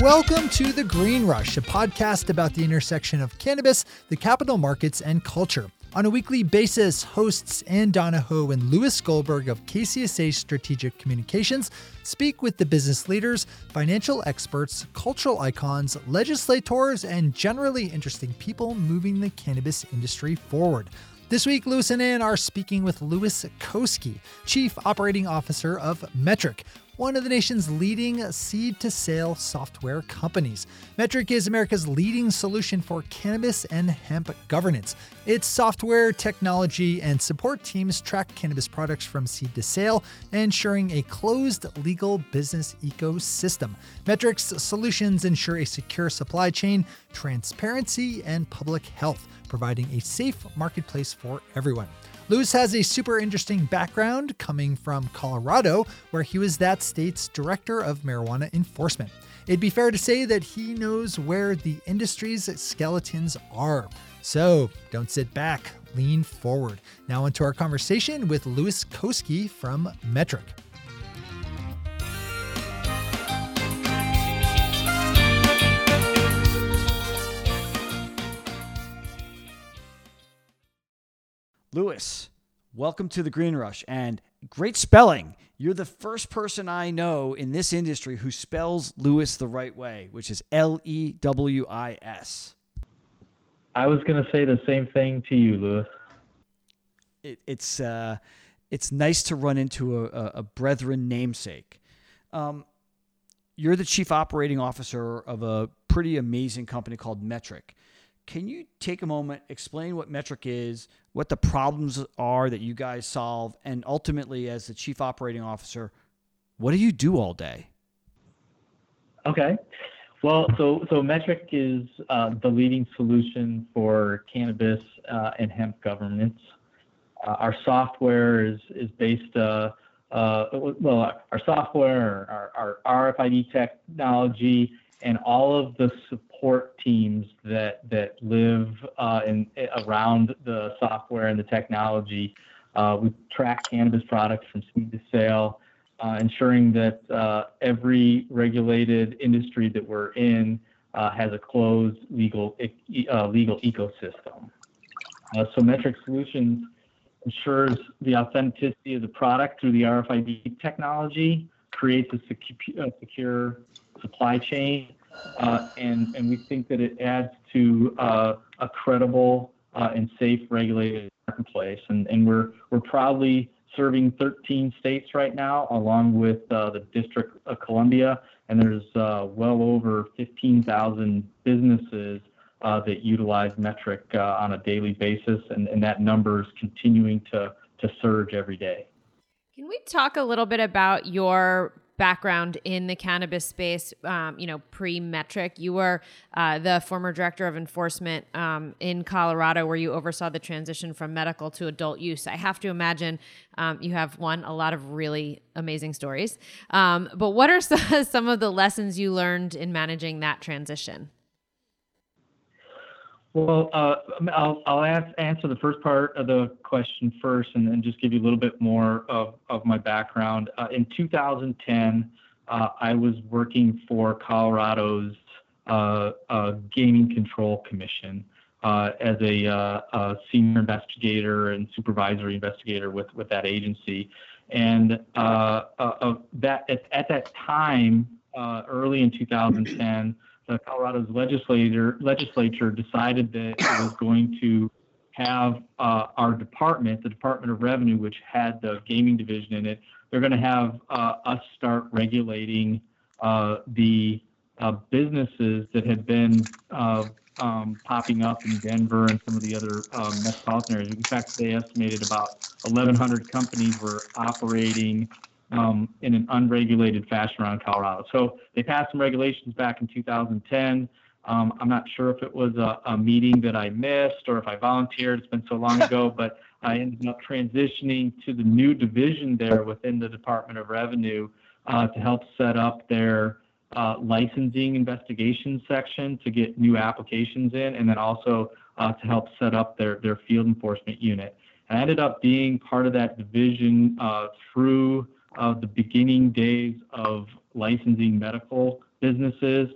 Welcome to The Green Rush, a podcast about the intersection of cannabis, the capital markets, and culture. On a weekly basis, hosts Ann Donahoe and Lewis Goldberg of KCSA Strategic Communications speak with the business leaders, financial experts, cultural icons, legislators, and generally interesting people moving the cannabis industry forward. This week, Lewis and Ann are speaking with Lewis Koski, Chief Operating Officer of Metrc, one of the nation's leading seed to sale software companies. Metrc is America's leading solution for cannabis and hemp governance. Its software, technology, and support teams track cannabis products from seed to sale, ensuring a closed legal business ecosystem. Metrc's solutions ensure a secure supply chain, transparency, and public health, providing a safe marketplace for everyone. Lewis has a super interesting background coming from Colorado, where he was that state's director of marijuana enforcement. It'd be fair to say that he knows where the industry's skeletons are. So don't sit back, lean forward. Now, into our conversation with Lewis Koski from Metrc. Lewis, welcome to the Green Rush and great spelling. You're the first person I know in this industry who spells Lewis the right way, which is L E W I S. I was going to say the same thing to you, Lewis. It, it's uh, it's nice to run into a, a, brethren namesake. Um, you're the chief operating officer of a pretty amazing company called Metrc. Can you take a moment, explain what Metrc is, what the problems are that you guys solve, and ultimately, as the chief operating officer, what do you do all day? Okay. Well, so so Metrc is uh, the leading solution for cannabis uh, and hemp governance. Uh, our software is is based. Uh, uh, well, our software, our, our RFID technology, and all of the support teams that that live uh, in around the software and the technology. Uh, we track cannabis products from seed to sale, uh, ensuring that uh, every regulated industry that we're in uh, has a closed legal uh, legal ecosystem. so Metrc Solutions ensures the authenticity of the product through the RFID technology, creates a secure, a secure supply chain uh, and and we think that it adds to uh, a credible uh, and safe regulated marketplace. And and we're we're proudly serving 13 states right now, along with uh, the District of Columbia, and there's uh, well over 15,000 businesses. Uh, that utilize Metrc on a daily basis, and, and that number is continuing to, to surge every day. Can we talk a little bit about your background in the cannabis space, um, you know, pre Metrc. You were uh, the former director of enforcement um, in Colorado, where you oversaw the transition from medical to adult use. I have to imagine um, you have one a lot of really amazing stories. Um, but what are some of the lessons you learned in managing that transition? Well, uh, I'll, answer the first part of the question first and then just give you a little bit more of, my background. Uh, in 2010, uh, I was working for Colorado's uh, uh, Gaming Control Commission uh, as a, senior investigator and supervisory investigator with, that agency. And at that time, early in 2010, uh, Colorado's legislator legislature decided that it was going to have uh, our department, the Department of Revenue, which had the gaming division in it, they're going to have uh, us start regulating uh, the uh, businesses that had been uh, um, popping up in Denver and some of the other um, metropolitan areas. In fact, they estimated about 1,100 companies were operating um, in an unregulated fashion around Colorado. So they passed some regulations back in 2010. Um, I'm not sure if it was a, a, meeting that I missed or if I volunteered. It's been so long ago, but I ended up transitioning to the new division there within the Department of Revenue uh, to help set up their uh, licensing investigation section to get new applications in, and then also uh, to help set up their, their field enforcement unit. I ended up being part of that division uh, through of the beginning days of licensing medical businesses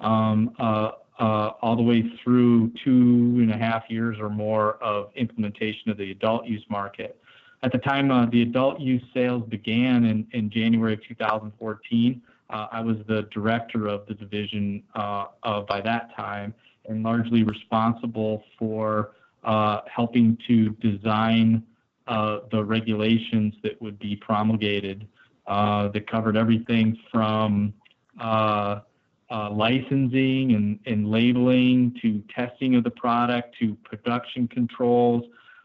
um, uh, uh, all the way through two and a half years or more of implementation of the adult use market. At the time uh, the adult use sales began in, January of 2014, uh, I was the director of the division by that time and largely responsible for helping to design the regulations that would be promulgated that covered everything from uh, licensing and, and labeling to testing of the product to production controls,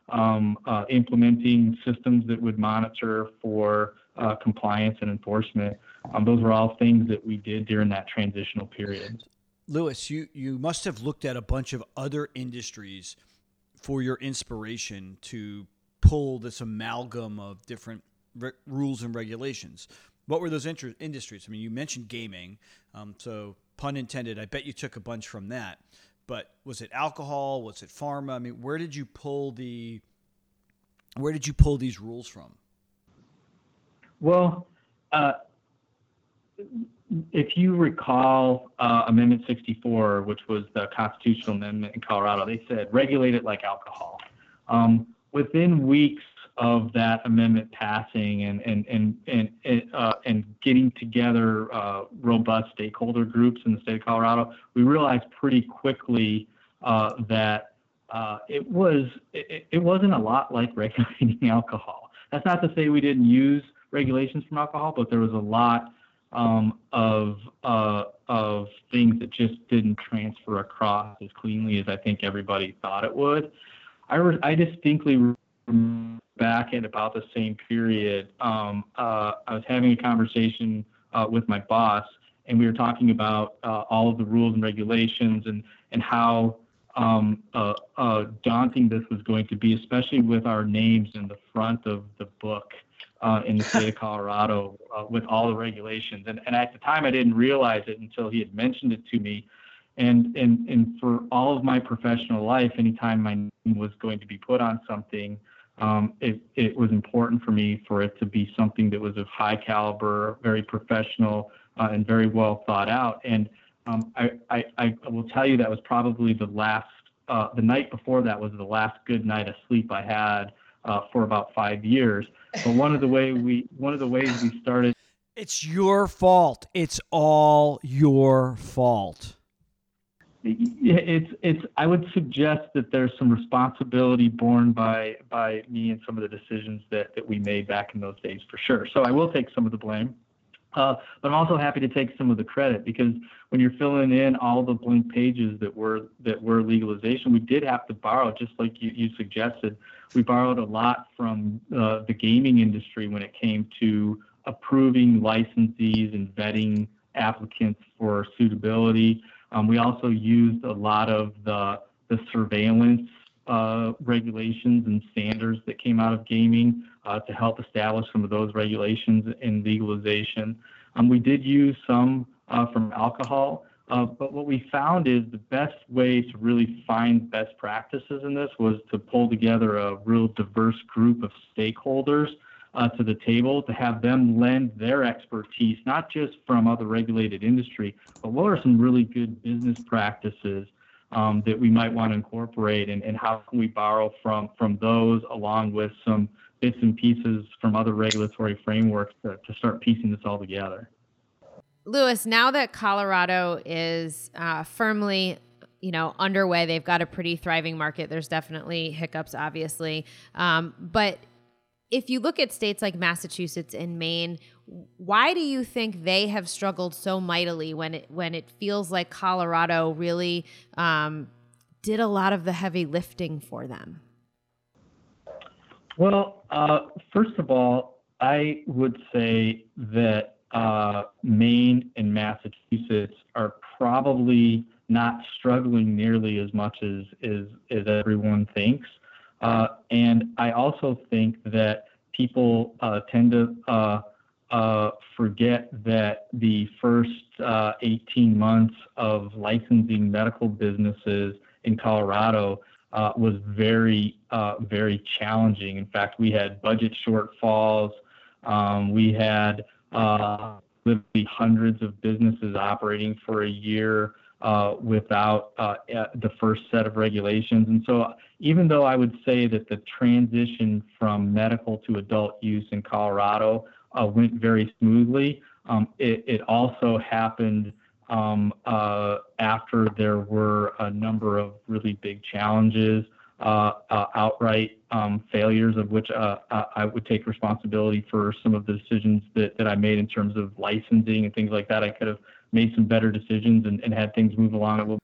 um, uh, implementing systems that would monitor for uh, compliance and enforcement. Um, those were all things that we did during that transitional period. Lewis, you, you must have looked at a bunch of other industries for your inspiration to pull this amalgam of different re- rules and regulations. What were those inter- industries? I mean, you mentioned gaming, um, so pun intended. I bet you took a bunch from that. But was it alcohol? Was it pharma? I mean, where did you pull the where did you pull these rules from? Well, uh, if you recall uh, Amendment 64, which was the constitutional amendment in Colorado, they said regulate it like alcohol. Um, within weeks of that amendment passing and and and and uh, and getting together uh, robust stakeholder groups in the state of Colorado, we realized pretty quickly uh, that uh, it was it, it wasn't a lot like regulating alcohol. That's not to say we didn't use regulations from alcohol, but there was a lot um, of uh, of things that just didn't transfer across as cleanly as I think everybody thought it would. I, re- I distinctly back at about the same period, um, uh, I was having a conversation uh, with my boss, and we were talking about uh, all of the rules and regulations and and how um, uh, uh, daunting this was going to be, especially with our names in the front of the book uh, in the state of Colorado with all the regulations. And and at the time, I didn't realize it until he had mentioned it to me. And, and, and for all of my professional life, anytime my name was going to be put on something, um, it, it was important for me for it to be something that was of high caliber, very professional, uh, and very well thought out. And um, I, I, I will tell you that was probably the last, uh, the night before that was the last good night of sleep I had uh, for about five years. But one of the way we, one of the ways we started. It's your fault. It's all your fault it's it's i would suggest that there's some responsibility borne by by me and some of the decisions that that we made back in those days for sure. So i will take some of the blame. Uh, but i'm also happy to take some of the credit because when you're filling in all the blank pages that were that were legalization we did have to borrow just like you, you suggested. We borrowed a lot from uh, the gaming industry when it came to approving licensees and vetting applicants for suitability um, we also used a lot of the, the surveillance uh, regulations and standards that came out of gaming uh, to help establish some of those regulations in legalization. Um, we did use some uh, from alcohol, uh, but what we found is the best way to really find best practices in this was to pull together a real diverse group of stakeholders to the table to have them lend their expertise, not just from other regulated industry, but what are some really good business practices um, that we might want to incorporate and, and how can we borrow from, from those along with some bits and pieces from other regulatory frameworks to, to start piecing this all together. Lewis, now that Colorado is uh, firmly you know underway they've got a pretty thriving market there's definitely hiccups obviously um, but if you look at states like Massachusetts and Maine, why do you think they have struggled so mightily when it when it feels like Colorado really um, did a lot of the heavy lifting for them? Well, uh, first of all, I would say that uh, Maine and Massachusetts are probably not struggling nearly as much as as, as everyone thinks. Uh, and I also think that people uh, tend to uh, uh forget that the first uh, 18 months of licensing medical businesses in Colorado was very, very challenging. In fact, we had budget shortfalls. Um, we had literally hundreds of businesses operating for a year. Uh, without uh, the first set of regulations. And so, even though I would say that the transition from medical to adult use in Colorado uh, went very smoothly, um, it, it, also happened um, uh, after there were a number of really big challenges. Uh, uh, outright um, failures of which I would take responsibility for some of the decisions that, that I made in terms of licensing and things like that. I could have made some better decisions and, and had things move along a little.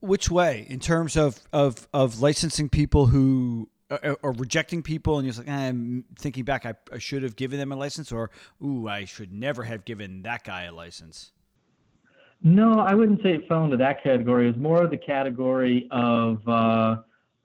Which way, in terms of of, of licensing people who are rejecting people, and you're like, eh, I'm thinking back, I, I should have given them a license, or ooh, I should never have given that guy a license. No, I wouldn't say it fell into that category. It's more of the category of uh,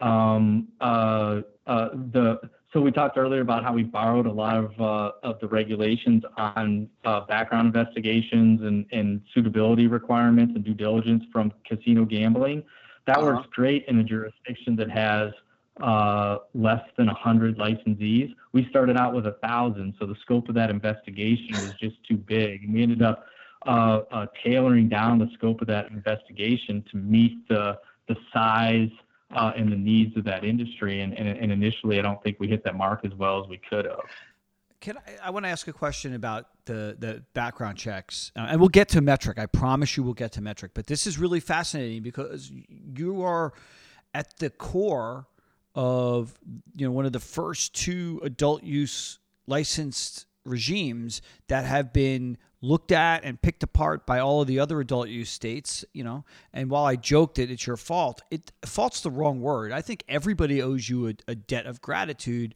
um, uh, uh, the so we talked earlier about how we borrowed a lot of uh, of the regulations on uh, background investigations and, and suitability requirements and due diligence from casino gambling. That uh-huh. works great in a jurisdiction that has uh, less than 100 licensees. We started out with a thousand, so the scope of that investigation was just too big, and we ended up uh, uh, tailoring down the scope of that investigation to meet the the size uh, and the needs of that industry. And, and, and initially, I don't think we hit that mark as well as we could have. Can I, I want to ask a question about the the background checks, uh, and we'll get to Metrc. I promise you, we'll get to Metrc. But this is really fascinating because you are at the core of you know one of the first two adult use licensed regimes that have been looked at and picked apart by all of the other adult use states, you know. And while I joked it, it's your fault, it fault's the wrong word. I think everybody owes you a, a debt of gratitude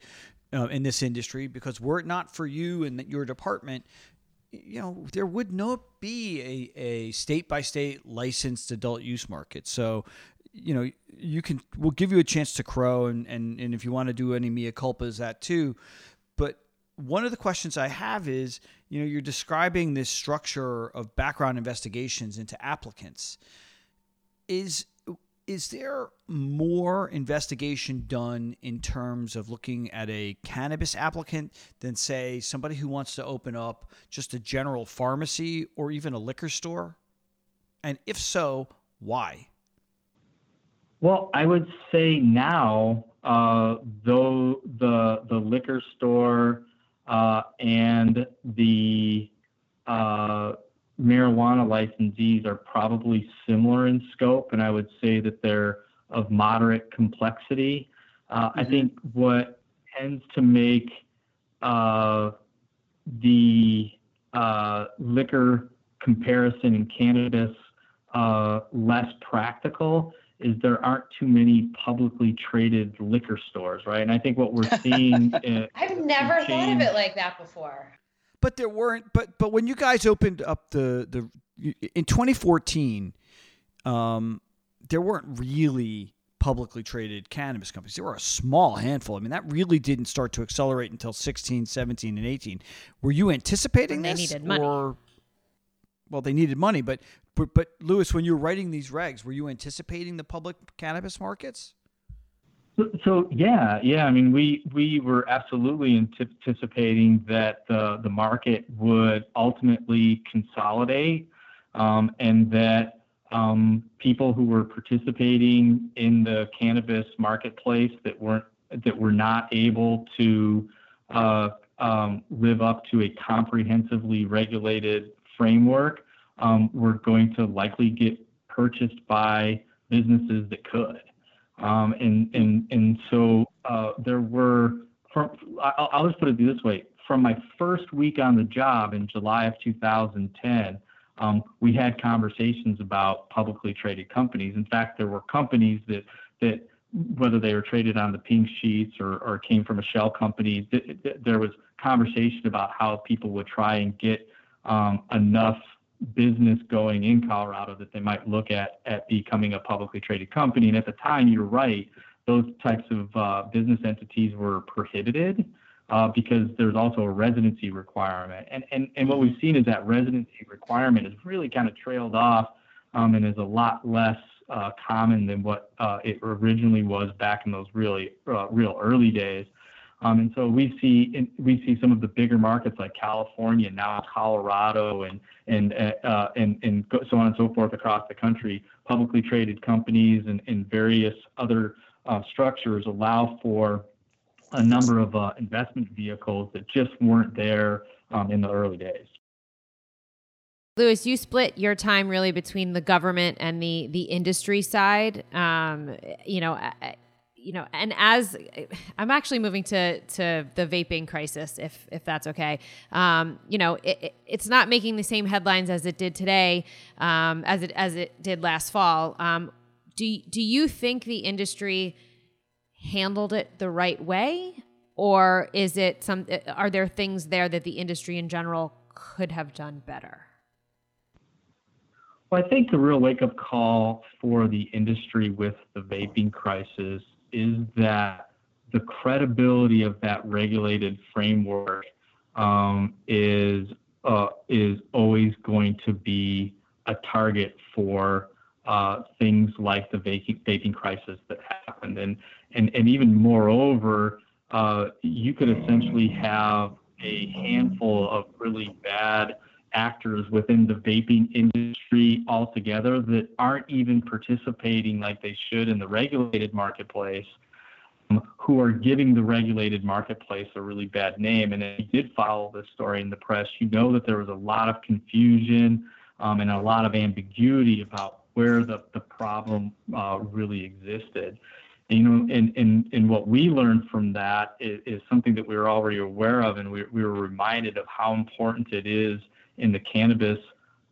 uh, in this industry because were it not for you and your department, you know, there would not be a, a state by state licensed adult use market. So, you know, you can we'll give you a chance to crow and, and, and if you want to do any mea culpas that too. But one of the questions I have is, you know, you're describing this structure of background investigations into applicants. Is is there more investigation done in terms of looking at a cannabis applicant than say somebody who wants to open up just a general pharmacy or even a liquor store? And if so, why? Well, I would say now, uh, though the the liquor store and the uh, marijuana licensees are probably similar in scope, and I would say that they're of moderate complexity. Uh, mm-hmm. I think what tends to make uh, the uh, liquor comparison in cannabis uh, less practical is there aren't too many publicly traded liquor stores, right? And I think what we're seeing. I've never thought of it like that before. But there weren't. But but when you guys opened up the the in 2014, um, there weren't really publicly traded cannabis companies. There were a small handful. I mean, that really didn't start to accelerate until 16, 17, and 18. Were you anticipating they this? They needed money. Or, well, they needed money, but but, but Lewis, when you were writing these regs, were you anticipating the public cannabis markets? So, so yeah, yeah. I mean, we we were absolutely anticipating that the the market would ultimately consolidate, um, and that um, people who were participating in the cannabis marketplace that weren't that were not able to uh, um, live up to a comprehensively regulated framework um, were going to likely get purchased by businesses that could. Um, and, and, and so uh, there were, from, I'll, I'll just put it this way from my first week on the job in July of 2010, um, we had conversations about publicly traded companies. In fact, there were companies that, that whether they were traded on the pink sheets or, or came from a shell company, th- th- there was conversation about how people would try and get um, enough business going in Colorado that they might look at at becoming a publicly traded company. And at the time, you're right, those types of uh, business entities were prohibited uh, because there's also a residency requirement. And, and, and what we've seen is that residency requirement has really kind of trailed off um, and is a lot less uh, common than what uh, it originally was back in those really uh, real early days. Um, and so we see we see some of the bigger markets like California now, Colorado, and and uh, uh so on and so forth across the country. Publicly traded companies and, various other uh, structures allow for a number of investment vehicles that just weren't there um, in the early days. Lewis, you split your time really between the government and the the industry side. Um, you know, you know, and as I'm actually moving to to the vaping crisis, if if that's okay. Um, you know, it, it's not making the same headlines as it did today, um, as it as it did last fall. Um, do do you think the industry handled it the right way, or is it some? Are there things there that the industry in general could have done better? Well, I think the real wake up call for the industry with the vaping crisis is that the credibility of that regulated framework um, is uh, is always going to be a target for uh, things like the vaping, vaping crisis that happened, and and and even moreover, uh, you could essentially have a handful of really bad actors within the vaping industry altogether that aren't even participating like they should in the regulated marketplace um, who are giving the regulated marketplace a really bad name. And if you did follow this story in the press, you know that there was a lot of confusion um, and a lot of ambiguity about where the, the problem uh, really existed. And, you know, and, and, and what we learned from that is, is something that we were already aware of, and we, we were reminded of how important it is in the cannabis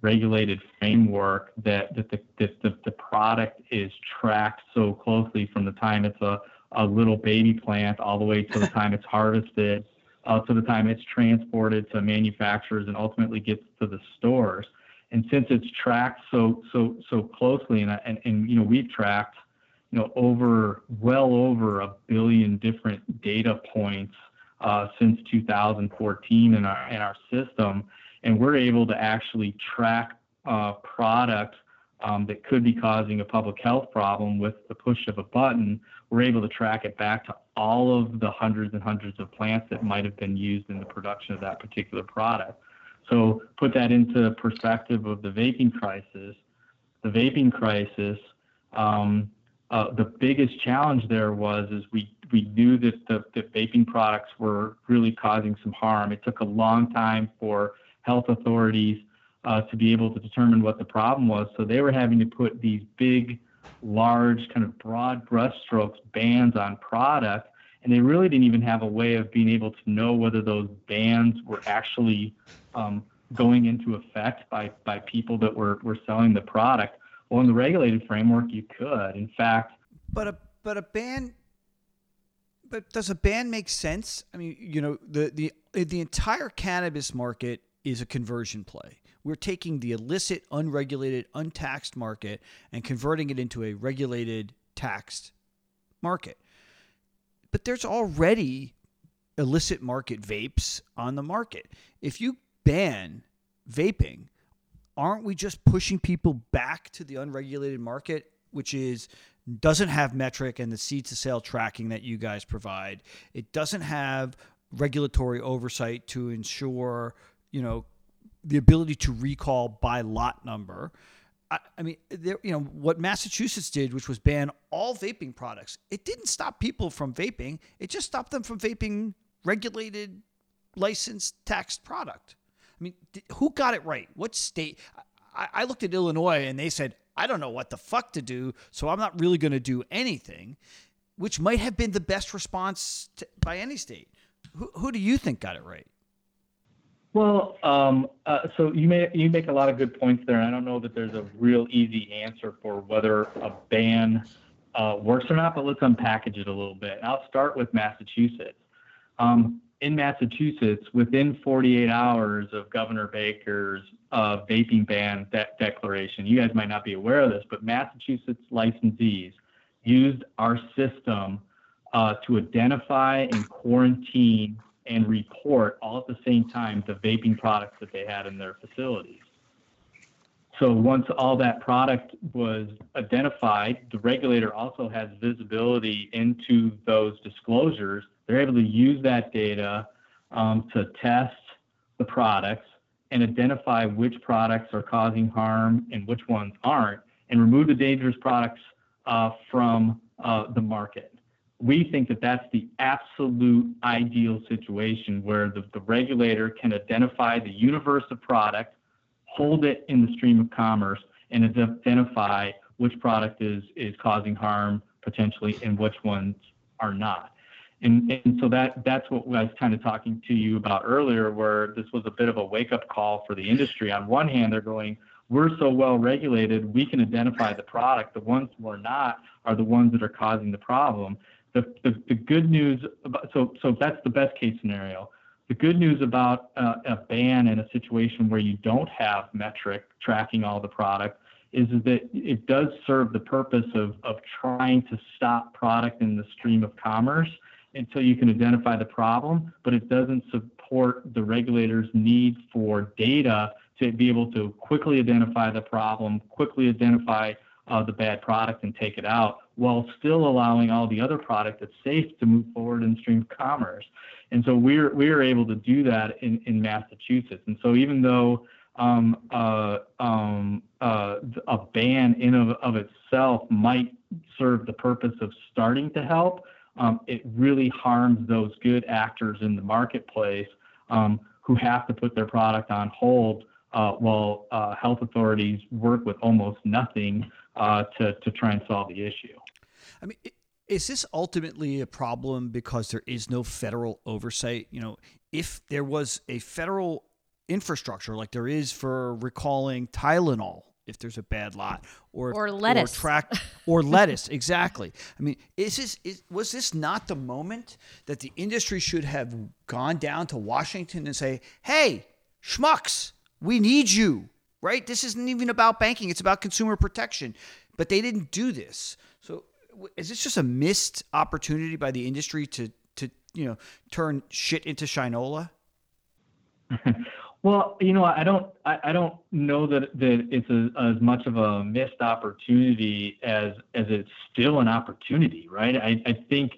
regulated framework that, that, the, that the, the product is tracked so closely from the time it's a, a little baby plant all the way to the time it's harvested, uh, to the time it's transported to manufacturers and ultimately gets to the stores. And since it's tracked so so so closely, and and, and you know we've tracked you know over well over a billion different data points uh, since 2014 in our in our system and we're able to actually track uh, product um, that could be causing a public health problem with the push of a button, we're able to track it back to all of the hundreds and hundreds of plants that might have been used in the production of that particular product. So put that into perspective of the vaping crisis. The vaping crisis, um, uh, the biggest challenge there was is we we knew that the that vaping products were really causing some harm. It took a long time for health authorities uh, to be able to determine what the problem was. So they were having to put these big, large, kind of broad brushstrokes bans on product, and they really didn't even have a way of being able to know whether those bans were actually um, going into effect by by people that were were selling the product. Well, in the regulated framework, you could. In fact, but a but a ban. But does a ban make sense? I mean, you know, the the the entire cannabis market is a conversion play. We're taking the illicit, unregulated, untaxed market and converting it into a regulated, taxed market. But there's already illicit market vapes on the market. If you ban vaping, aren't we just pushing people back to the unregulated market, which is doesn't have Metrc and the seed to sale tracking that you guys provide. It doesn't have regulatory oversight to ensure you know, the ability to recall by lot number. I, I mean, there, you know, what Massachusetts did, which was ban all vaping products, it didn't stop people from vaping. It just stopped them from vaping regulated, licensed, taxed product. I mean, who got it right? What state? I, I looked at Illinois and they said, I don't know what the fuck to do, so I'm not really going to do anything, which might have been the best response to, by any state. Who, who do you think got it right? Well, um, uh, so you may you make a lot of good points there. I don't know that there's a real easy answer for whether a ban uh, works or not, but let's unpackage it a little bit. And I'll start with Massachusetts. Um, in Massachusetts, within 48 hours of Governor Baker's uh, vaping ban de- declaration, you guys might not be aware of this, but Massachusetts licensees used our system uh, to identify and quarantine and report all at the same time the vaping products that they had in their facilities. So once all that product was identified, the regulator also has visibility into those disclosures They're able to use that data um, to test the products and identify which products are causing harm and which ones aren't, and remove the dangerous products uh, from uh, the market. We think that that's the absolute ideal situation where the, the regulator can identify the universe of product, hold it in the stream of commerce, and identify which product is, is causing harm potentially and which ones are not. And, and so that that's what I was kind of talking to you about earlier, where this was a bit of a wake up call for the industry. On one hand, they're going, we're so well regulated, we can identify the product. The ones who are not are the ones that are causing the problem. The, the, the good news, about, so so that's the best case scenario. The good news about uh, a ban in a situation where you don't have Metrc tracking all the product is that it does serve the purpose of, of trying to stop product in the stream of commerce until you can identify the problem, but it doesn't support the regulator's need for data to be able to quickly identify the problem, quickly identify uh, the bad product and take it out, while still allowing all the other product that's safe to move forward in stream commerce. And so we're we're able to do that in, in Massachusetts. And so even though um, uh, um, uh, a ban in of, of itself might serve the purpose of starting to help, um, it really harms those good actors in the marketplace um, who have to put their product on hold uh, while uh, health authorities work with almost nothing uh, to, to try and solve the issue. I mean, is this ultimately a problem because there is no federal oversight? You know, if there was a federal infrastructure like there is for recalling Tylenol if there's a bad lot or or lettuce. or track or lettuce exactly. I mean is this is, was this not the moment that the industry should have gone down to washington and say hey schmucks we need you right? This isn't even about banking it's about consumer protection. But they didn't do this. So is this just a missed opportunity by the industry to to you know turn shit into shinola Well, you know, I don't, I, I don't know that that it's a, as much of a missed opportunity as as it's still an opportunity, right? I, I think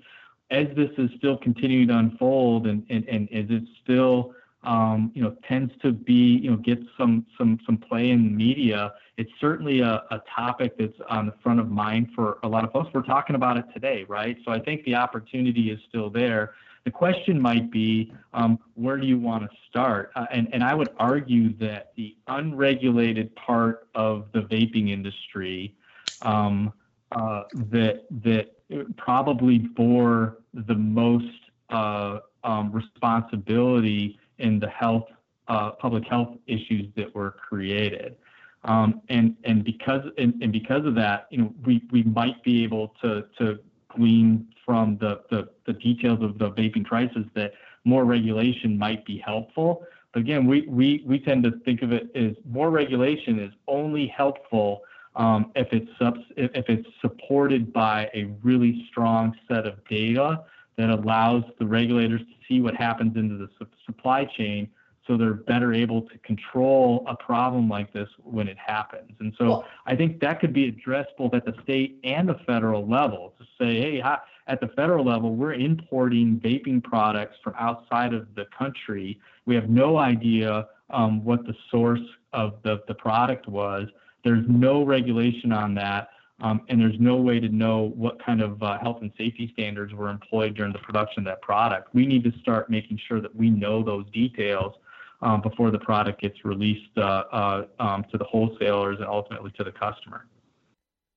as this is still continuing to unfold and and, and as it still um, you know tends to be you know get some some some play in the media, it's certainly a, a topic that's on the front of mind for a lot of folks. We're talking about it today, right? So I think the opportunity is still there. The question might be, um, where do you want to start? Uh, and, and I would argue that the unregulated part of the vaping industry um, uh, that that probably bore the most uh, um, responsibility in the health uh, public health issues that were created. Um, and and because and, and because of that, you know, we, we might be able to to glean from the, the, the details of the vaping crisis that more regulation might be helpful. But again, we, we, we tend to think of it as more regulation is only helpful um, if it's subs- if it's supported by a really strong set of data that allows the regulators to see what happens into the su- supply chain so they're better able to control a problem like this when it happens. And so well, I think that could be addressed both at the state and the federal level to say, hey, at the federal level, we're importing vaping products from outside of the country. We have no idea um, what the source of the, the product was. There's no regulation on that. Um, and there's no way to know what kind of uh, health and safety standards were employed during the production of that product. We need to start making sure that we know those details um, before the product gets released uh, uh, um, to the wholesalers and ultimately to the customer.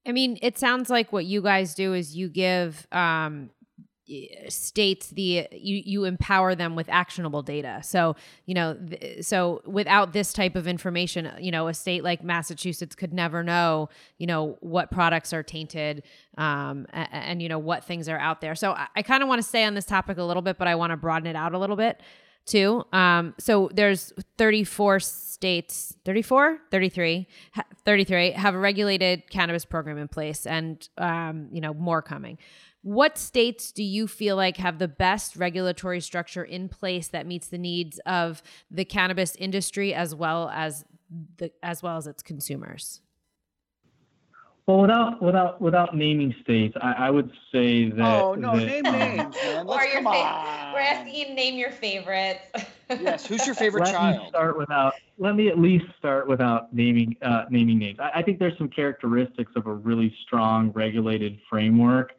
I mean, it sounds like what you guys do is you give um, states the you you empower them with actionable data. So you know th- so without this type of information you know a state like massachusetts could never know you know what products are tainted um, and, and, you know what things are out there. So i, I kind of want to stay on this topic a little bit but i want to broaden it out a little bit too. Um, so there's 34 states, 34, 33, 33 have a regulated cannabis program in place and, um, you know, more coming. What states do you feel like have the best regulatory structure in place that meets the needs of the cannabis industry as well as the, as well as its consumers? Well, without without without naming states, I, I would say that. Oh no, that, name names, man. or your come favorite. on. We're asking you to name your favorites. Yes, who's your favorite let child? me start without. Let me at least start without naming uh, naming names. I, I think there's some characteristics of a really strong regulated framework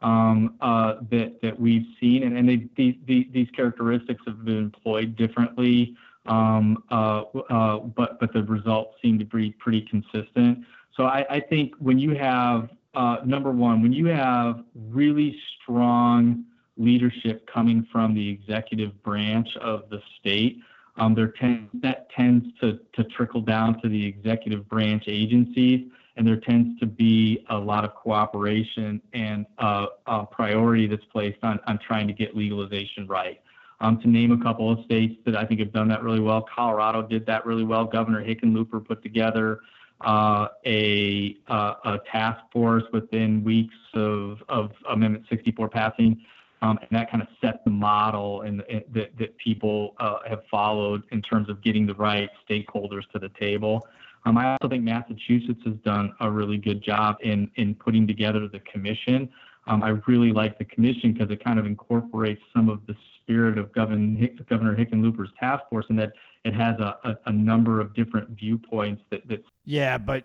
um, uh, that that we've seen, and, and they, these, these these characteristics have been employed differently, um, uh, uh, but but the results seem to be pretty consistent. So I, I think when you have uh, number one, when you have really strong leadership coming from the executive branch of the state, um, there tend, that tends to, to trickle down to the executive branch agencies, and there tends to be a lot of cooperation and uh, uh, priority that's placed on, on trying to get legalization right. Um, to name a couple of states that I think have done that really well, Colorado did that really well. Governor Hickenlooper put together uh, a, uh, a task force within weeks of, of Amendment 64 passing. Um, and that kind of set the model and, that, that people uh, have followed in terms of getting the right stakeholders to the table. Um, I also think Massachusetts has done a really good job in in putting together the commission. Um, I really like the commission because it kind of incorporates some of the spirit of Governor, Governor Hickenlooper's task force, and that it has a, a, a number of different viewpoints that, that Yeah, but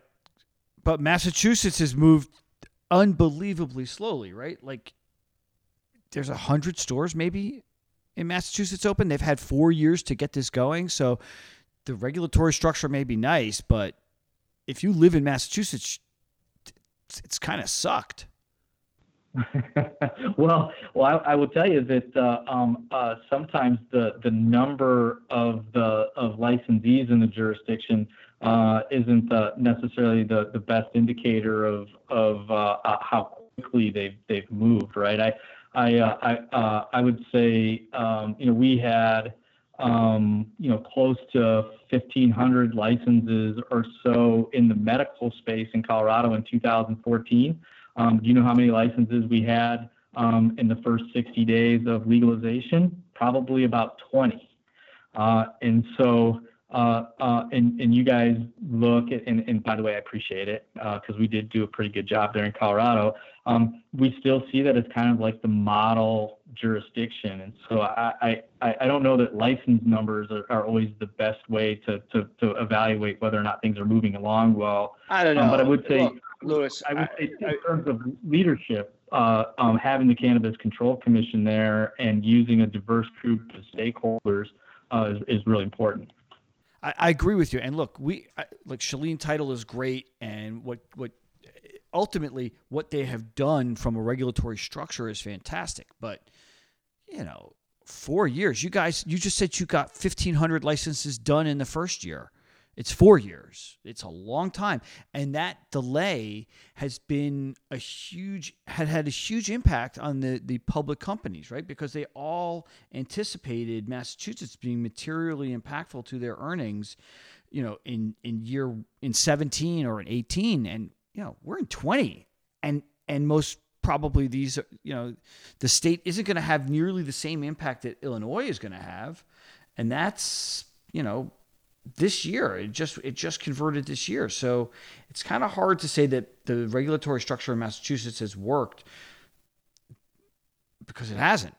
but Massachusetts has moved unbelievably slowly, right? Like there's a hundred stores maybe in Massachusetts open. They've had four years to get this going, so the regulatory structure may be nice, but if you live in Massachusetts, it's, it's kind of sucked. well, well, I, I, will tell you that uh, um, uh, sometimes the the number of the of licensees in the jurisdiction uh, isn't necessarily the, the best indicator of of uh, uh, how quickly they've they've moved. Right. I I uh, I I would say um, you know we had um, you know close to 1,500 licenses or so in the medical space in Colorado in 2014. Um, do you know how many licenses we had um, in the first 60 days of legalization? Probably about 20. Uh, and so, uh, uh, and, and you guys look at, and, and by the way, I appreciate it because we did do a pretty good job there in Colorado. Um, we still see that as kind of like the model jurisdiction. And so I, I, I don't know that license numbers are, are always the best way to, to, to evaluate whether or not things are moving along well. I don't know. But I would say, Look, Lewis, I would say in terms of leadership, uh, um, having the Cannabis Control Commission there and using a diverse group of stakeholders uh, is, is really important. I, I, agree with you. And look, we I, like Shaleen Title is great, and what what ultimately what they have done from a regulatory structure is fantastic. But you know, four years. You guys, you just said you got fifteen hundred licenses done in the first year. It's four years. It's a long time. And that delay has been a huge, had had a huge impact on the, the public companies, right? Because they all anticipated Massachusetts being materially impactful to their earnings, you know, in, in year, in 17 or in 18. And, you know, we're in 20. And, and most probably these, you know, the state isn't going to have nearly the same impact that Illinois is going to have. And that's, you know, this year. It just it just converted this year. So it's kind of hard to say that the regulatory structure in Massachusetts has worked because it hasn't.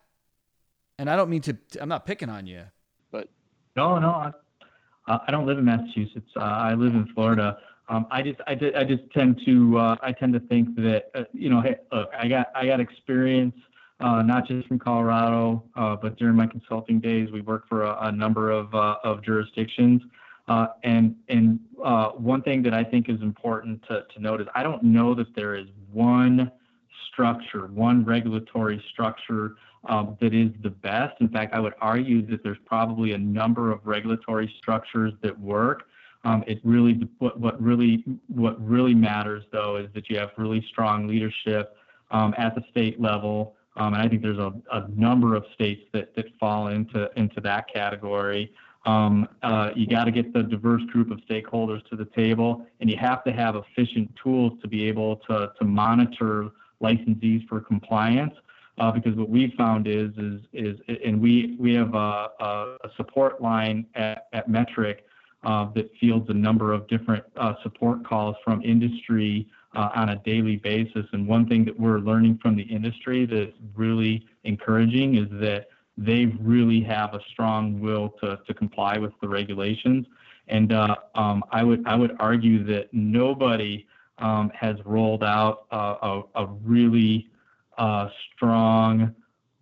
And I don't mean to. I'm not picking on you, but no, no, I, I don't live in Massachusetts. Uh, I live in Florida. Um, I just I, did, I just tend to uh, I tend to think that uh, you know hey, look I got I got experience. Uh, not just from Colorado, uh, but during my consulting days, we worked for a, a number of, uh, of jurisdictions. Uh, and uh, one thing that I think is important to, note is I don't know that there is one structure, one regulatory structure um, that is the best. In fact, I would argue that there's probably a number of regulatory structures that work. Um, it really what, what really what really matters though is that you have really strong leadership um, at the state level. And I think there's a, number of states that, that fall into that category. Um, uh, you got to get the diverse group of stakeholders to the table, and you have to have efficient tools to be able to, to monitor licensees for compliance. Uh, because what we found is, and we, have a, support line at, Metrc uh, that fields a number of different support calls from industry on a daily basis. And one thing that we're learning from the industry that's really encouraging is that they really have a strong will to, to comply with the regulations. And uh, um, I would I would argue that nobody um, has rolled out a, a, a really uh, strong,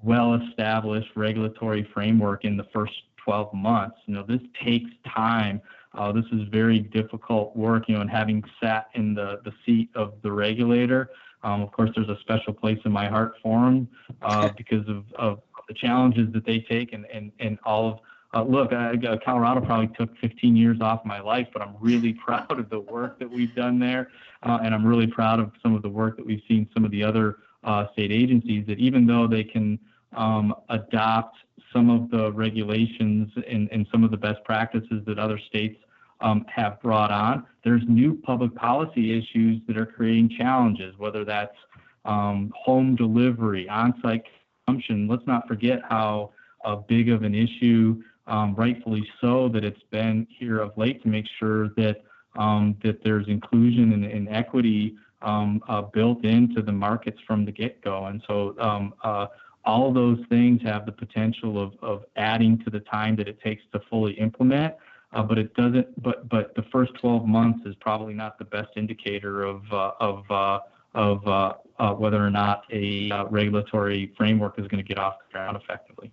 well-established regulatory framework in the first 12 months. You know, this takes time. Uh, this is very difficult work, you know, and having sat in the, the seat of the regulator, um, of course, there's a special place in my heart for them uh, because of, of the challenges that they take and, and, and all of uh, look, I, Colorado probably took 15 years off my life, but I'm really proud of the work that we've done there. Uh, and I'm really proud of some of the work that we've seen some of the other uh, state agencies that even though they can um, adopt some of the regulations and, and some of the best practices that other states um, have brought on, there's new public policy issues that are creating challenges, whether that's um, home delivery, on-site consumption. Let's not forget how uh, big of an issue, um, rightfully so, that it's been here of late to make sure that um, that there's inclusion and, and equity um, uh, built into the markets from the get-go. And so um, uh, all those things have the potential of, of adding to the time that it takes to fully implement. Uh, but it doesn't. But but the first 12 months is probably not the best indicator of uh, of uh, of uh, uh, whether or not a uh, regulatory framework is going to get off the ground effectively.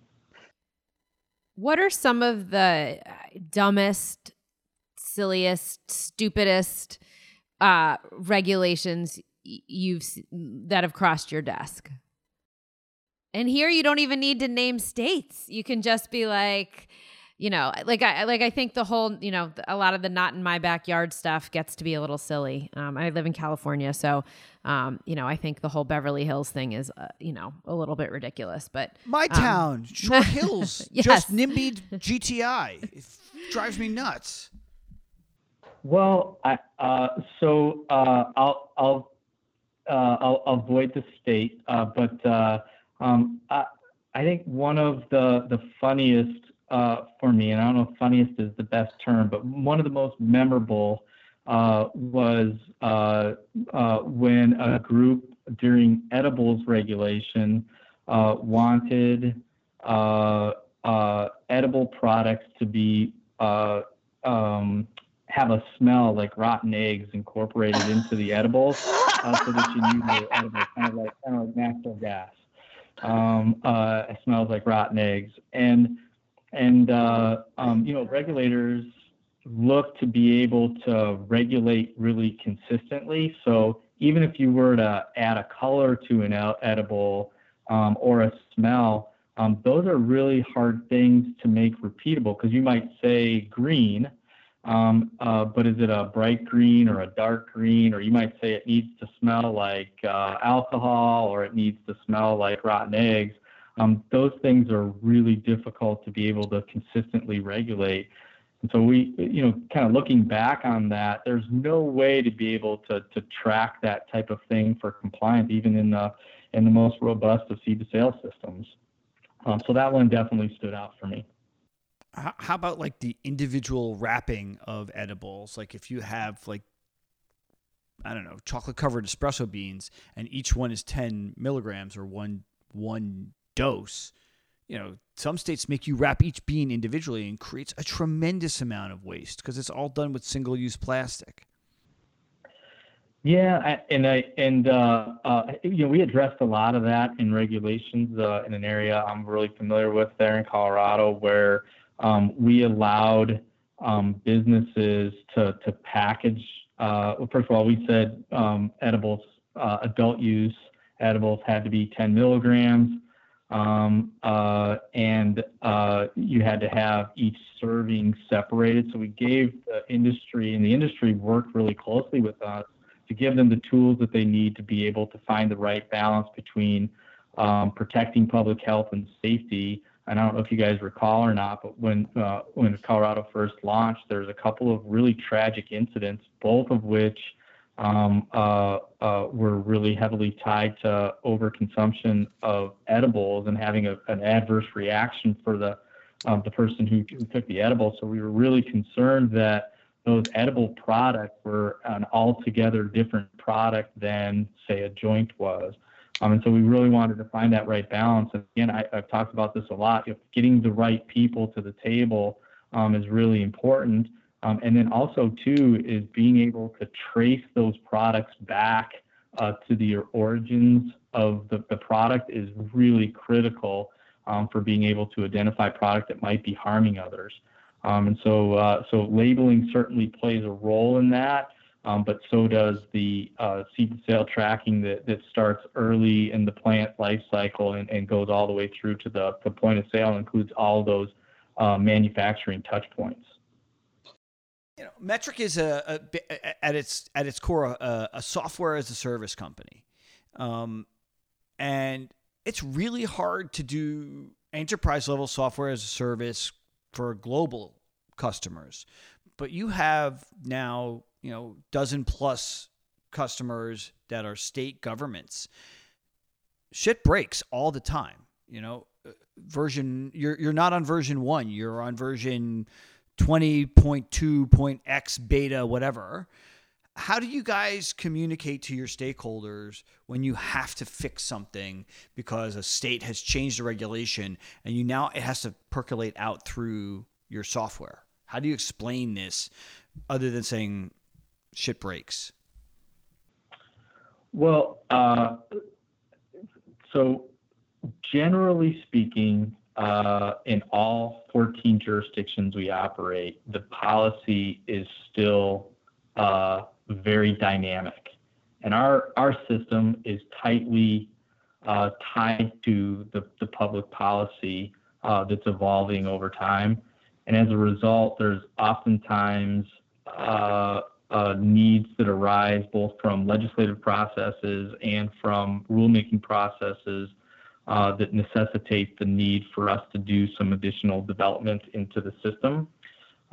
What are some of the dumbest, silliest, stupidest uh, regulations you've that have crossed your desk? And here you don't even need to name states. You can just be like, you know, like I like I think the whole, you know, a lot of the not in my backyard stuff gets to be a little silly. Um, I live in California, so um, you know, I think the whole Beverly Hills thing is, uh, you know, a little bit ridiculous. But my um, town, Short Hills, yes. just NIMBY GTI, it drives me nuts. Well, I, uh, so uh, I'll I'll, uh, I'll avoid the state, uh, but uh, um, I, I think one of the the funniest uh, for me, and I don't know if funniest is the best term, but one of the most memorable uh, was uh, uh when a group during edibles regulation uh, wanted uh, edible products to be um, have a smell like rotten eggs incorporated into the edibles, so that you knew they were edible, kind of like kind of like natural gas. Um, it smells like rotten eggs, and and uh, um, you know, regulators look to be able to regulate really consistently. So even if you were to add a color to an edible um, or a smell, um, those are really hard things to make repeatable because you might say green, um, uh, but is it a bright green or a dark green? Or you might say it needs to smell like uh, alcohol or it needs to smell like rotten eggs. Um, those things are really difficult to be able to consistently regulate. And so we, you know, kind of looking back on that, there's no way to be able to, to track that type of thing for compliance, even in the in the most robust of seed to sale systems. Um, so that one definitely stood out for me. How about like the individual wrapping of edibles? Like if you have like I don't know, chocolate covered espresso beans, and each one is 10 milligrams or one one dose. You know, some states make you wrap each bean individually and creates a tremendous amount of waste because it's all done with single-use plastic. Yeah, and I and uh, uh, you know we addressed a lot of that in regulations uh, in an area I'm really familiar with there in Colorado, where um, we allowed um, businesses to to package. Uh, well, first of all, we said um, edibles, uh, adult use edibles had to be 10 milligrams um, uh, and uh, you had to have each serving separated. So we gave the industry, and the industry worked really closely with us to give them the tools that they need to be able to find the right balance between um, protecting public health and safety. And I don't know if you guys recall or not, but when uh, when Colorado first launched, there was a couple of really tragic incidents, both of which were really heavily tied to overconsumption of edibles and having a, an adverse reaction for the um, the person who, took the edible. So we were really concerned that those edible products were an altogether different product than, say, a joint was. Um, and so we really wanted to find that right balance. And again, I, have talked about this a lot. getting the right people to the table um, is really important. Um, and then also, too, is being able to trace those products back uh, to the origins of the, the product is really critical um, for being able to identify product that might be harming others. Um, and so, uh, so labeling certainly plays a role in that, um, but so does the uh, seed to sale tracking that, that starts early in the plant life cycle and, and goes all the way through to the, the point of sale includes all those uh, manufacturing touch points. Metrc is a, a, at its at its core a, a software as a service company, um, and it's really hard to do enterprise level software as a service for global customers. But you have now, you know, dozen plus customers that are state governments. Shit breaks all the time, you know. Uh, version you're you're not on version 1, you're on version 20.2.x beta whatever. How do you guys communicate to your stakeholders when you have to fix something because a state has changed a regulation and you now it has to percolate out through your software? How do you explain this other than saying shit breaks? Well uh, so generally speaking in all 14 jurisdictions we operate the policy is still uh, very dynamic. And our, our system is tightly uh, tied to the, public policy uh, that's evolving over time. And as a result, there's oftentimes uh, uh needs that arise both from legislative processes and from rulemaking processes uh, that necessitate the need for us to do some additional development into the system.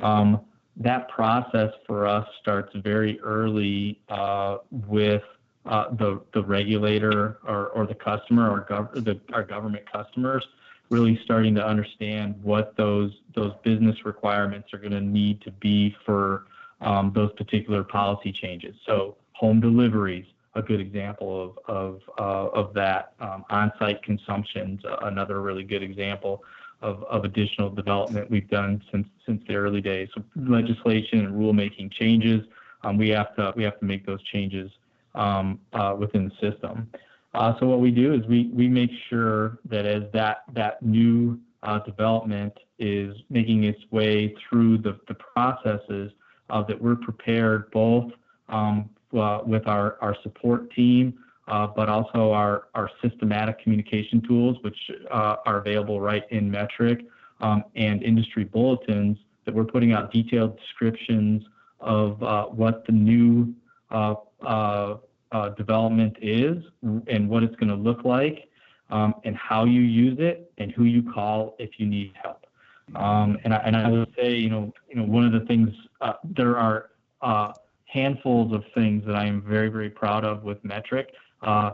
Um, that process for us starts very early uh, with uh, the the regulator or, or the customer or gov- the, our government customers really starting to understand what those those business requirements are going to need to be for um, those particular policy changes. So home deliveries, a good example of of uh, of that. Um, on-site consumptions, another really good example of, of additional development we've done since since the early days. So legislation and rulemaking changes, um, we have to we have to make those changes um, uh, within the system. Uh, so what we do is we we make sure that as that that new uh, development is making its way through the, the processes, uh, that we're prepared both um, with our, support team uh, but also our, systematic communication tools, which uh, are available right in Metrc, um, and industry bulletins that we're putting out detailed descriptions of uh, what the new uh, uh, uh, development is and what it's going to look like, um, and how you use it, and who you call if you need help. Um, and, I, would say, one of the things there are handfuls of things that I am very, very proud of with Metrc. Uh,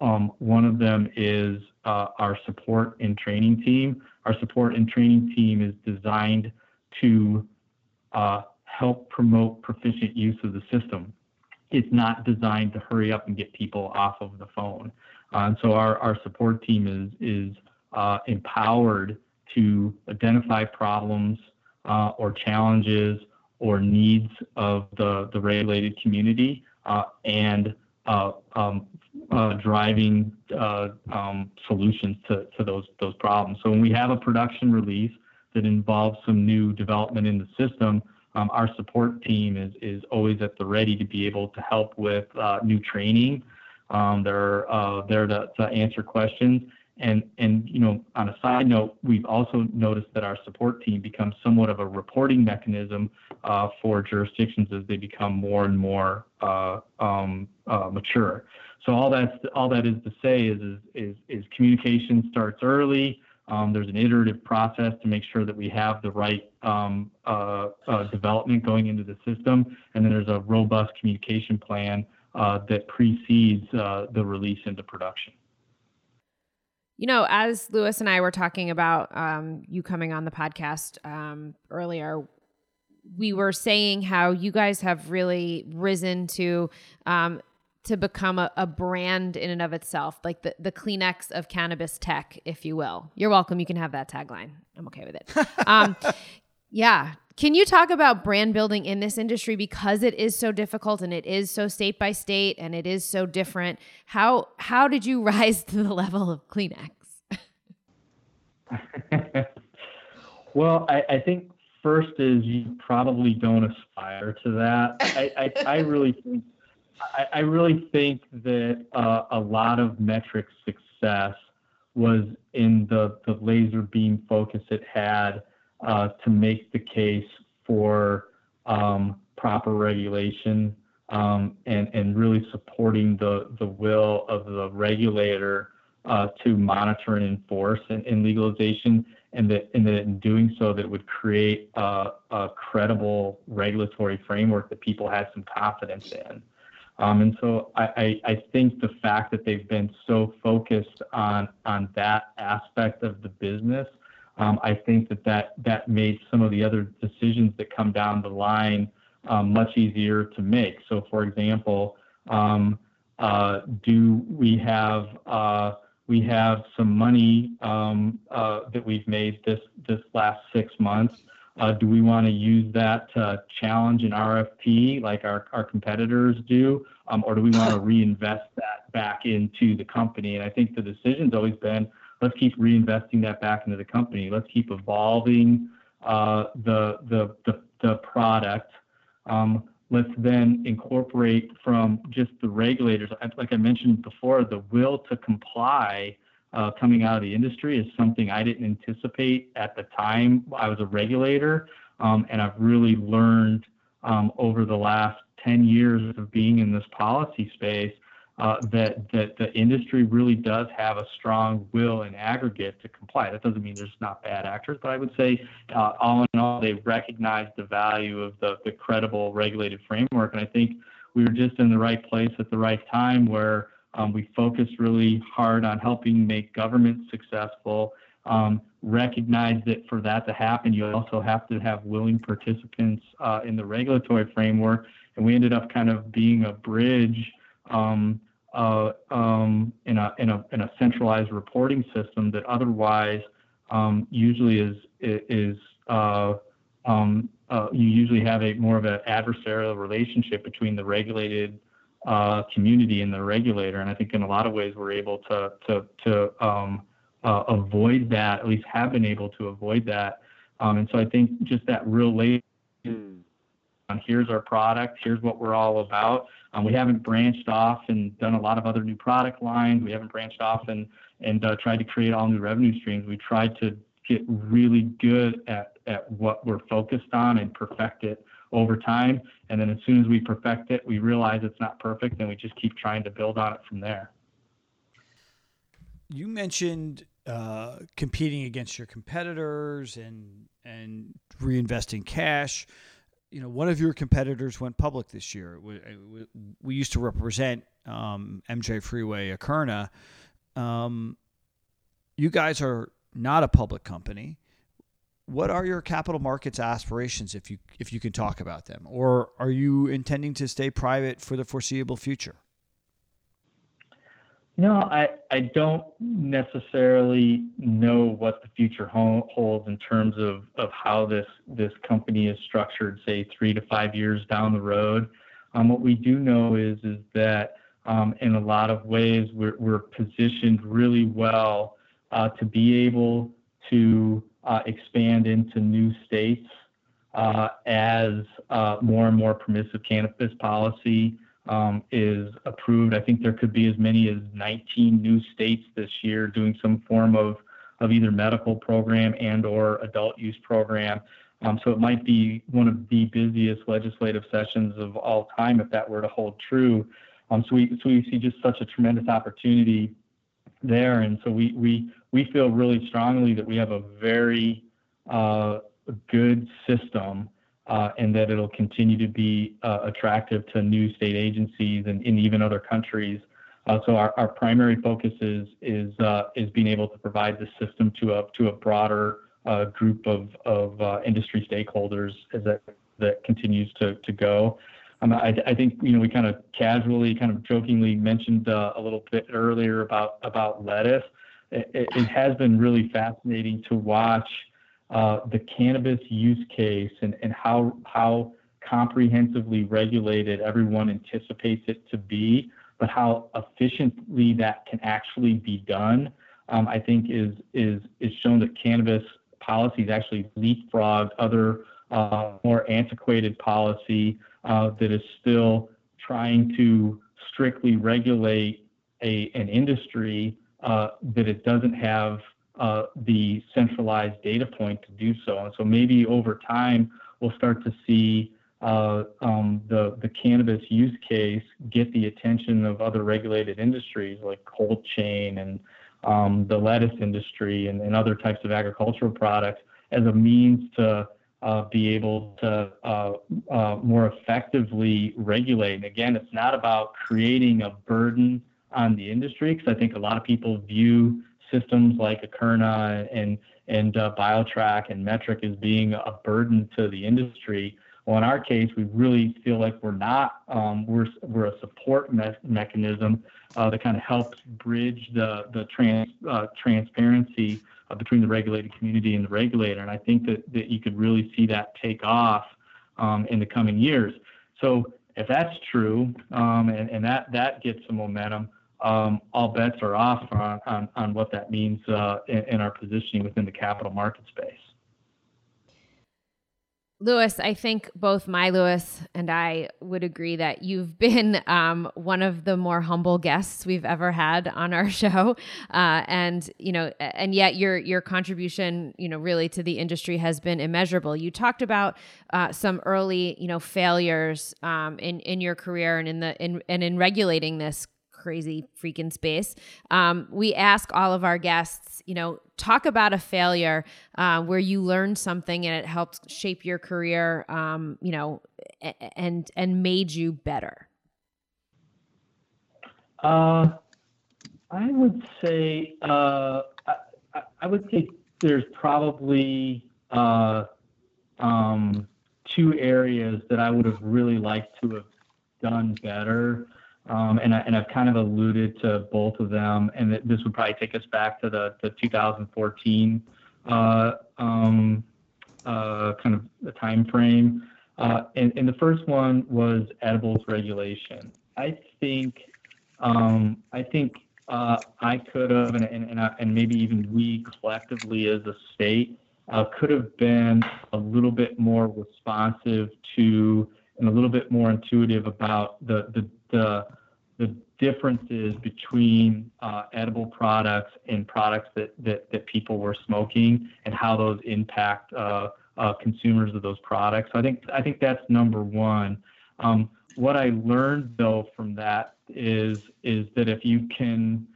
um, one of them is uh, our support and training team. Our support and training team is designed to uh, help promote proficient use of the system. It's not designed to hurry up and get people off of the phone. Uh, and so our, our support team is, is uh, empowered to identify problems uh, or challenges or needs of the, the regulated community and uh, um, uh, driving uh, um, solutions to, to those those problems. So when we have a production release that involves some new development in the system, um, our support team is is always at the ready to be able to help with uh, new training. Um, they're uh, there to, to answer questions and, and, you know, on a side note, we've also noticed that our support team becomes somewhat of a reporting mechanism uh, for jurisdictions as they become more and more uh, um, uh, mature. So all that's all that is to say is is is, is communication starts early. Um, there's an iterative process to make sure that we have the right um, uh, uh, development going into the system, and then there's a robust communication plan uh, that precedes the release into production. You know, as Lewis and I were talking about um, you coming on the podcast um, earlier, we were saying how you guys have really risen to um, to become a, a, brand in and of itself, like the, the Kleenex of cannabis tech, if you will. You're welcome. You can have that tagline. I'm okay with it. Um, yeah. Can you talk about brand building in this industry because it is so difficult and it is so state by state and it is so different? How how did you rise to the level of Kleenex? well, I, I think first is you probably don't aspire to that. I, I, I really think I, I, really think that uh, a lot of Metrc success was in the, the laser beam focus it had uh, to make the case for um, proper regulation um, and, and really supporting the, the will of the regulator uh, to monitor and enforce in, in legalization and that, and that in doing so that would create a, a credible regulatory framework that people had some confidence in. Um, and so I, I, I, think the fact that they've been so focused on on that aspect of the business, um, I think that, that that made some of the other decisions that come down the line um, much easier to make. So, for example, um, uh, do we have uh, we have some money um, uh, that we've made this this last six months uh, do we want to use that to challenge an RFP like our, our competitors do? Um, or do we want to reinvest that back into the company? And I think the decision's always been let's keep reinvesting that back into the company. Let's keep evolving uh, the, product. Um, let's then incorporate from just the regulators, like I mentioned before, the will to comply uh, coming out of the industry is something I didn't anticipate at the time I was a regulator. Um, and I've really learned um, over the last 10 years of being in this policy space uh, that, that the industry really does have a strong will in aggregate to comply. That doesn't mean there's not bad actors, but I would say uh, all in all, they recognize the value of the, the credible regulated framework. And I think we were just in the right place at the right time where um, we focused really hard on helping make government successful. Um, recognize that for that to happen, you also have to have willing participants uh, in the regulatory framework. And we ended up kind of being a bridge um, uh, um, in, a, in, a, in a centralized reporting system that otherwise um, usually is is uh, um, uh, you usually have a more of an adversarial relationship between the regulated uh, community and the regulator. And I think in a lot of ways we're able to to to um, uh, avoid that, at least have been able to avoid that. Um, and so I think just that real late on here's our product, here's what we're all about. Um, we haven't branched off and done a lot of other new product lines. We haven't branched off and and uh, tried to create all new revenue streams. We tried to get really good at at what we're focused on and perfect it over time. And then as soon as we perfect it, we realize it's not perfect and we just keep trying to build on it from there. You mentioned uh, competing against your competitors and and reinvesting cash. You know, one of your competitors went public this year. We, we used to represent um, MJ Freeway, Akerna. Um, you guys are not a public company what are your capital markets aspirations if you if you can talk about them or are you intending to stay private for the foreseeable future no i i don't necessarily know what the future holds in terms of of how this this company is structured say three to five years down the road. Um, what we do know is is that um, in a lot of ways we're, we're positioned really well uh, to be able to uh, expand into new states uh, as uh, more and more permissive cannabis policy is approved. I think there could be as many as 19 new states this year doing some form of, of either medical program and or adult use program. Um, so it might be one of the busiest legislative sessions of all time if that were to hold true. Um, so we see just such a tremendous opportunity there, and so we feel really strongly that we have a very uh, good system and that it'll continue to be uh, attractive to new state agencies and, even other countries. Uh, so our, primary focus is uh, being able to provide the system to a broader uh, group of industry stakeholders as that continues to go. Um, I, think we kind of casually, kind of jokingly mentioned uh, a little bit earlier about lettuce. It, has been really fascinating to watch uh, the cannabis use case and, how comprehensively regulated everyone anticipates it to be, but how efficiently that can actually be done. Um, I think is is is shown that cannabis policies actually leapfrog other uh, more antiquated policy uh, that is still trying to strictly regulate a an industry uh, that it doesn't have uh, the centralized data point to do so. And so maybe over time we'll start to see uh, um, the the cannabis use case get the attention of other regulated industries like cold chain and um, the lettuce industry and, and, other types of agricultural products as a means to uh, be able to uh, uh, more effectively regulate. And again, it's not about creating a burden on the industry because I think a lot of people view systems like Akerna and and uh, BioTrack and Metrc as being a burden to the industry. Well, in our case, we really feel like we're not. Um, we're we're a support me- mechanism uh, that kind of helps bridge the the trans uh, transparency uh, between the regulated community and the regulator. And I think that that you could really see that take off um, in the coming years. So if that's true, um, and, and that that gets some momentum, um, all bets are off on, what that means uh, in, our positioning within the capital market space. Lewis, I think both my Louis and I would agree that you've been um, one of the more humble guests we've ever had on our show, uh, and you know, and yet your your contribution, you know, really to the industry has been immeasurable. You talked about uh, some early, you know, failures um, in in your career and in the in and in regulating this crazy freaking space. Um, we ask all of our guests, you know, talk about a failure uh, where you learned something and it helped shape your career, um, you know, and and made you better. Uh, I would say uh, I, I, would say there's probably uh, um, two areas that I would have really liked to have done better. Um, and, I've kind of alluded to both of them, and this would probably take us back to the, the 2014 uh, um, uh, kind of the time frame. Uh, and, the first one was edibles regulation. I think um, I think I could have, and, and, and, and, maybe even we collectively as a state could have been a little bit more responsive to and a little bit more intuitive about the the the, the differences between uh, edible products and products that, that, that people were smoking and how those impact uh, uh, consumers of those products. So I think I think that's number one. Um, what I learned though from that is is that if you can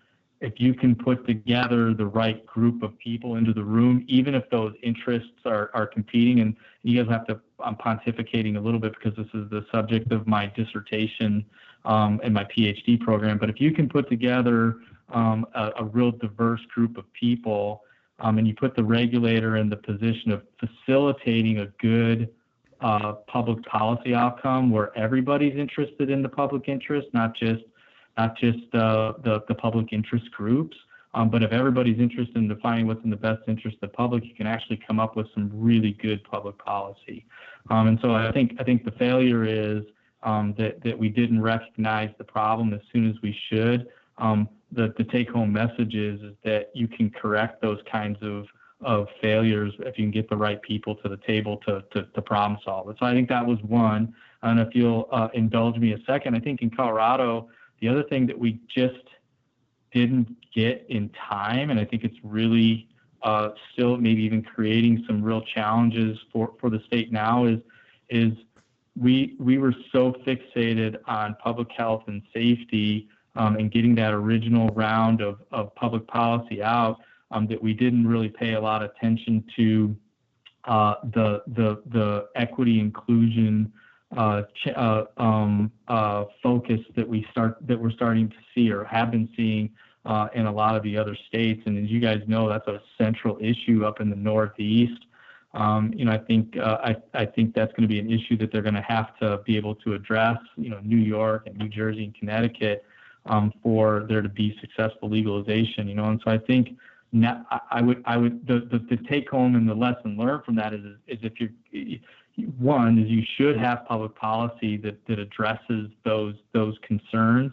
if you can put together the right group of people into the room, even if those interests are, are competing, and you guys have to, I'm pontificating a little bit because this is the subject of my dissertation um, in my PhD program. But if you can put together um, a, a, real diverse group of people, um, and you put the regulator in the position of facilitating a good uh, public policy outcome where everybody's interested in the public interest, not just not just uh, the the public interest groups. Um, but if everybody's interested in defining what's in the best interest of the public, you can actually come up with some really good public policy. Um, and so I think I think the failure is um, that, that we didn't recognize the problem as soon as we should. Um, the, the take home message is, is that you can correct those kinds of, of failures if you can get the right people to the table to, to, to problem solve it. So I think that was one. And if you'll uh, indulge me a second, I think in Colorado, the other thing that we just didn't get in time, and I think it's really uh, still maybe even creating some real challenges for, for the state now is is we we were so fixated on public health and safety um, and getting that original round of, of public policy out um, that we didn't really pay a lot of attention to uh, the the the equity inclusion uh, ch- uh, um, uh, focus that we start that we're starting to see or have been seeing uh, in a lot of the other states. And as you guys know, that's a central issue up in the Northeast. Um, you know, I think uh, I, I think that's going to be an issue that they're going to have to be able to address. You know, New York and New Jersey and Connecticut um, for there to be successful legalization. You know, and so I think now, I, would I would the, the, the take home and the lesson learned from that is is if you one is you should have public policy that, that addresses those those concerns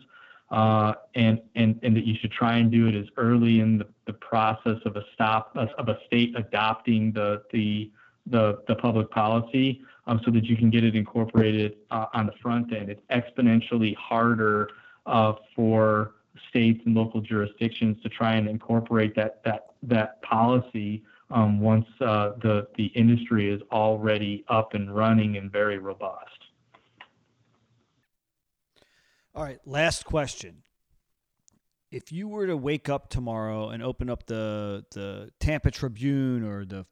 uh, and, and and that you should try and do it as early in the, the process of a stop of a state adopting the the the, the public policy um, so that you can get it incorporated uh, on the front end. It's exponentially harder uh, for states and local jurisdictions to try and incorporate that that that policy um, once uh, the the industry is already up and running and very robust. All right, last question. If you were to wake up tomorrow and open up the the Tampa Tribune or the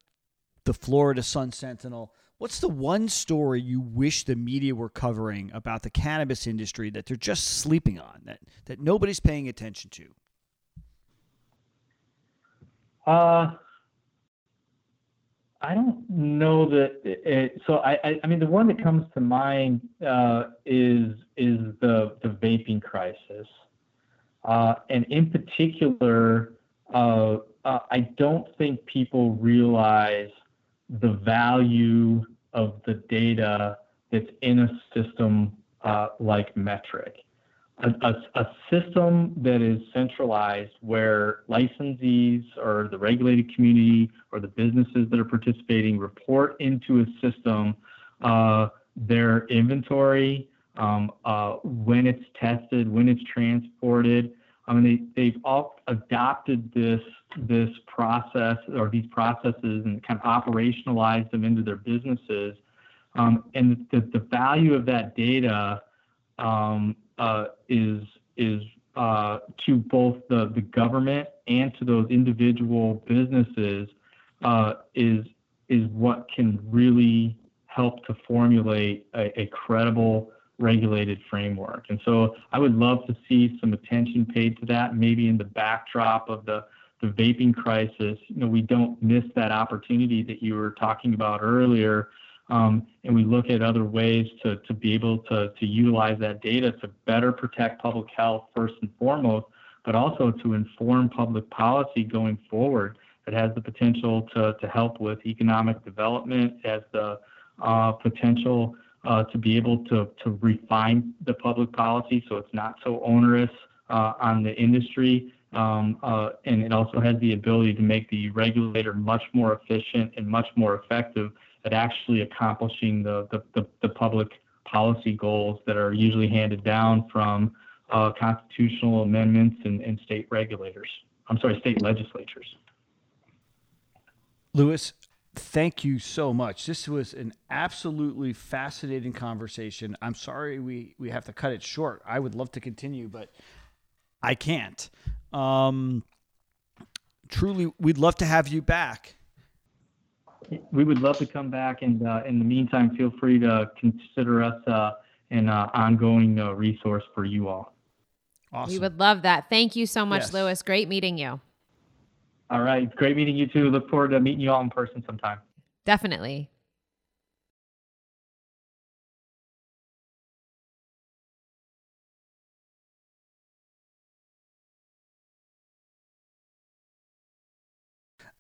the Florida Sun Sentinel, what's the one story you wish the media were covering about the cannabis industry that they're just sleeping on that that nobody's paying attention to? Uh, I don't know that. It, so I, I, mean, the one that comes to mind uh, is is the the vaping crisis, uh, and in particular, uh, uh I don't think people realize the value of the data that's in a system uh, like Metrc a, a, a, system that is centralized where licensees or the regulated community or the businesses that are participating report into a system uh, their inventory, um, uh, when it's tested, when it's transported. I mean, they, they've all adopted this this process or these processes and kind of operationalized them into their businesses. Um, and the, the value of that data um, is is uh, to both the, the government and to those individual businesses uh, is is what can really help to formulate a, a, credible regulated framework. And so I would love to see some attention paid to that, maybe in the backdrop of the, the vaping crisis. You know, we don't miss that opportunity that you were talking about earlier um, and we look at other ways to, to be able to, to utilize that data to better protect public health first and foremost, but also to inform public policy going forward that has the potential to, to help with economic development, has the uh, potential uh, to be able to, to refine the public policy so it's not so onerous uh, on the industry. Um, uh, and it also has the ability to make the regulator much more efficient and much more effective at actually accomplishing the, the, the, the public policy goals that are usually handed down from uh, constitutional amendments and, and state regulators. I'm sorry, state legislatures. Lewis, thank you so much. This was an absolutely fascinating conversation. I'm sorry we, we have to cut it short. I would love to continue, but I can't. Um, truly, we'd love to have you back we would love to come back. And uh, in the meantime, feel free to consider us uh, an uh, ongoing uh, resource for you all. Awesome. We would love that. Thank you so much, yes. Lewis. Great meeting you. All right. Great meeting you too. Look forward to meeting you all in person sometime. Definitely.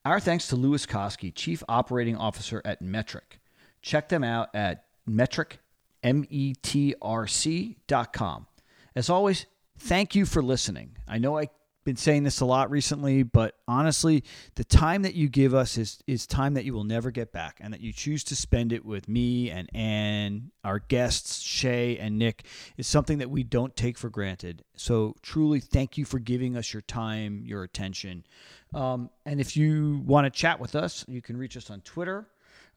Our thanks to Lewis Koski, Chief Operating Officer at Metrc. Check them out at metrc, M-E-T-R-C dot com. As always, thank you for listening. I know I've been saying this a lot recently, but honestly, the time that you give us is, is time that you will never get back, and that you choose to spend it with me and Ann, our guests, Shay and Nick, is something that we don't take for granted. So, truly, thank you for giving us your time, your attention. Um, and if you want to chat with us, you can reach us on Twitter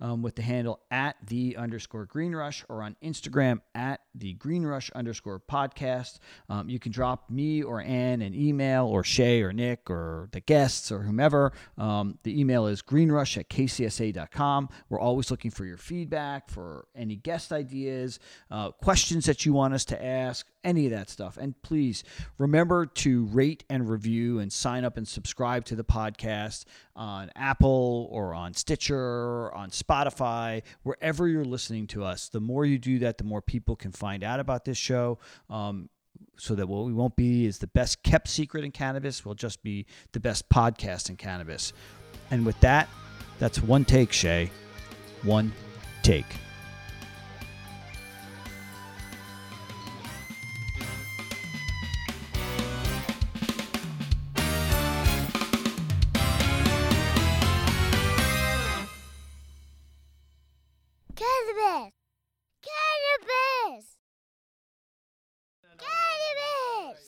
um, with the handle at the underscore green rush or on Instagram at the green rush underscore podcast. Um, you can drop me or Ann an email or Shay or Nick or the guests or whomever. Um, the email is greenrush at kcsa.com. We're always looking for your feedback, for any guest ideas, uh, questions that you want us to ask any of that stuff. And please remember to rate and review and sign up and subscribe to the podcast on Apple or on Stitcher or on Spotify, wherever you're listening to us. The more you do that, the more people can find out about this show. Um, so that what we won't be is the best kept secret in cannabis. We'll just be the best podcast in cannabis. And with that, that's one take, Shay. One take.